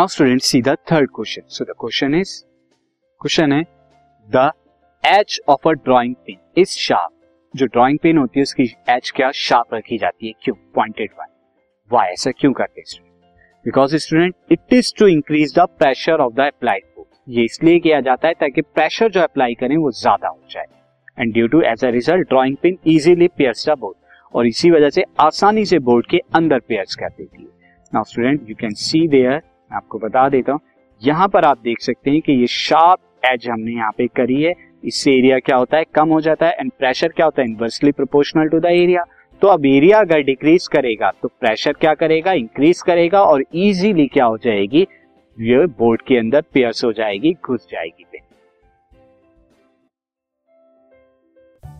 Now student see the third question so the question is question है the edge of a drawing pen is sharp जो drawing pen होती है, उसकी as क्या sharp रखी जाती है? क्यों? पॉइंटेड वाई वाई ऐसा क्यों करते हैं because student it is to increase the pressure of the applied force ये इसलिए किया जाता है ताकि प्रेशर जो अप्लाई करें, वो ज़्यादा हो जाए। And due to as a result drawing pen easily pierce the board और इसी वजह से आसानी से बोर्ड के अंदर पियर्स कर देती है। Now student you can see there मैं आपको बता देता हूँ। यहाँ पर आप देख सकते हैं कि ये शार्प एज हमने यहाँ पे करी है। इससे एरिया क्या होता है? कम हो जाता है एंड प्रेशर क्या होता है? Inversely proportional to the area तो अब एरिया अगर डिक्रीज करेगा तो प्रेशर क्या करेगा? इंक्रीज करेगा और इजीली क्या हो जाएगी? ये बोर्ड के अंदर पेयर्स हो जाएगी, घुस जाएगी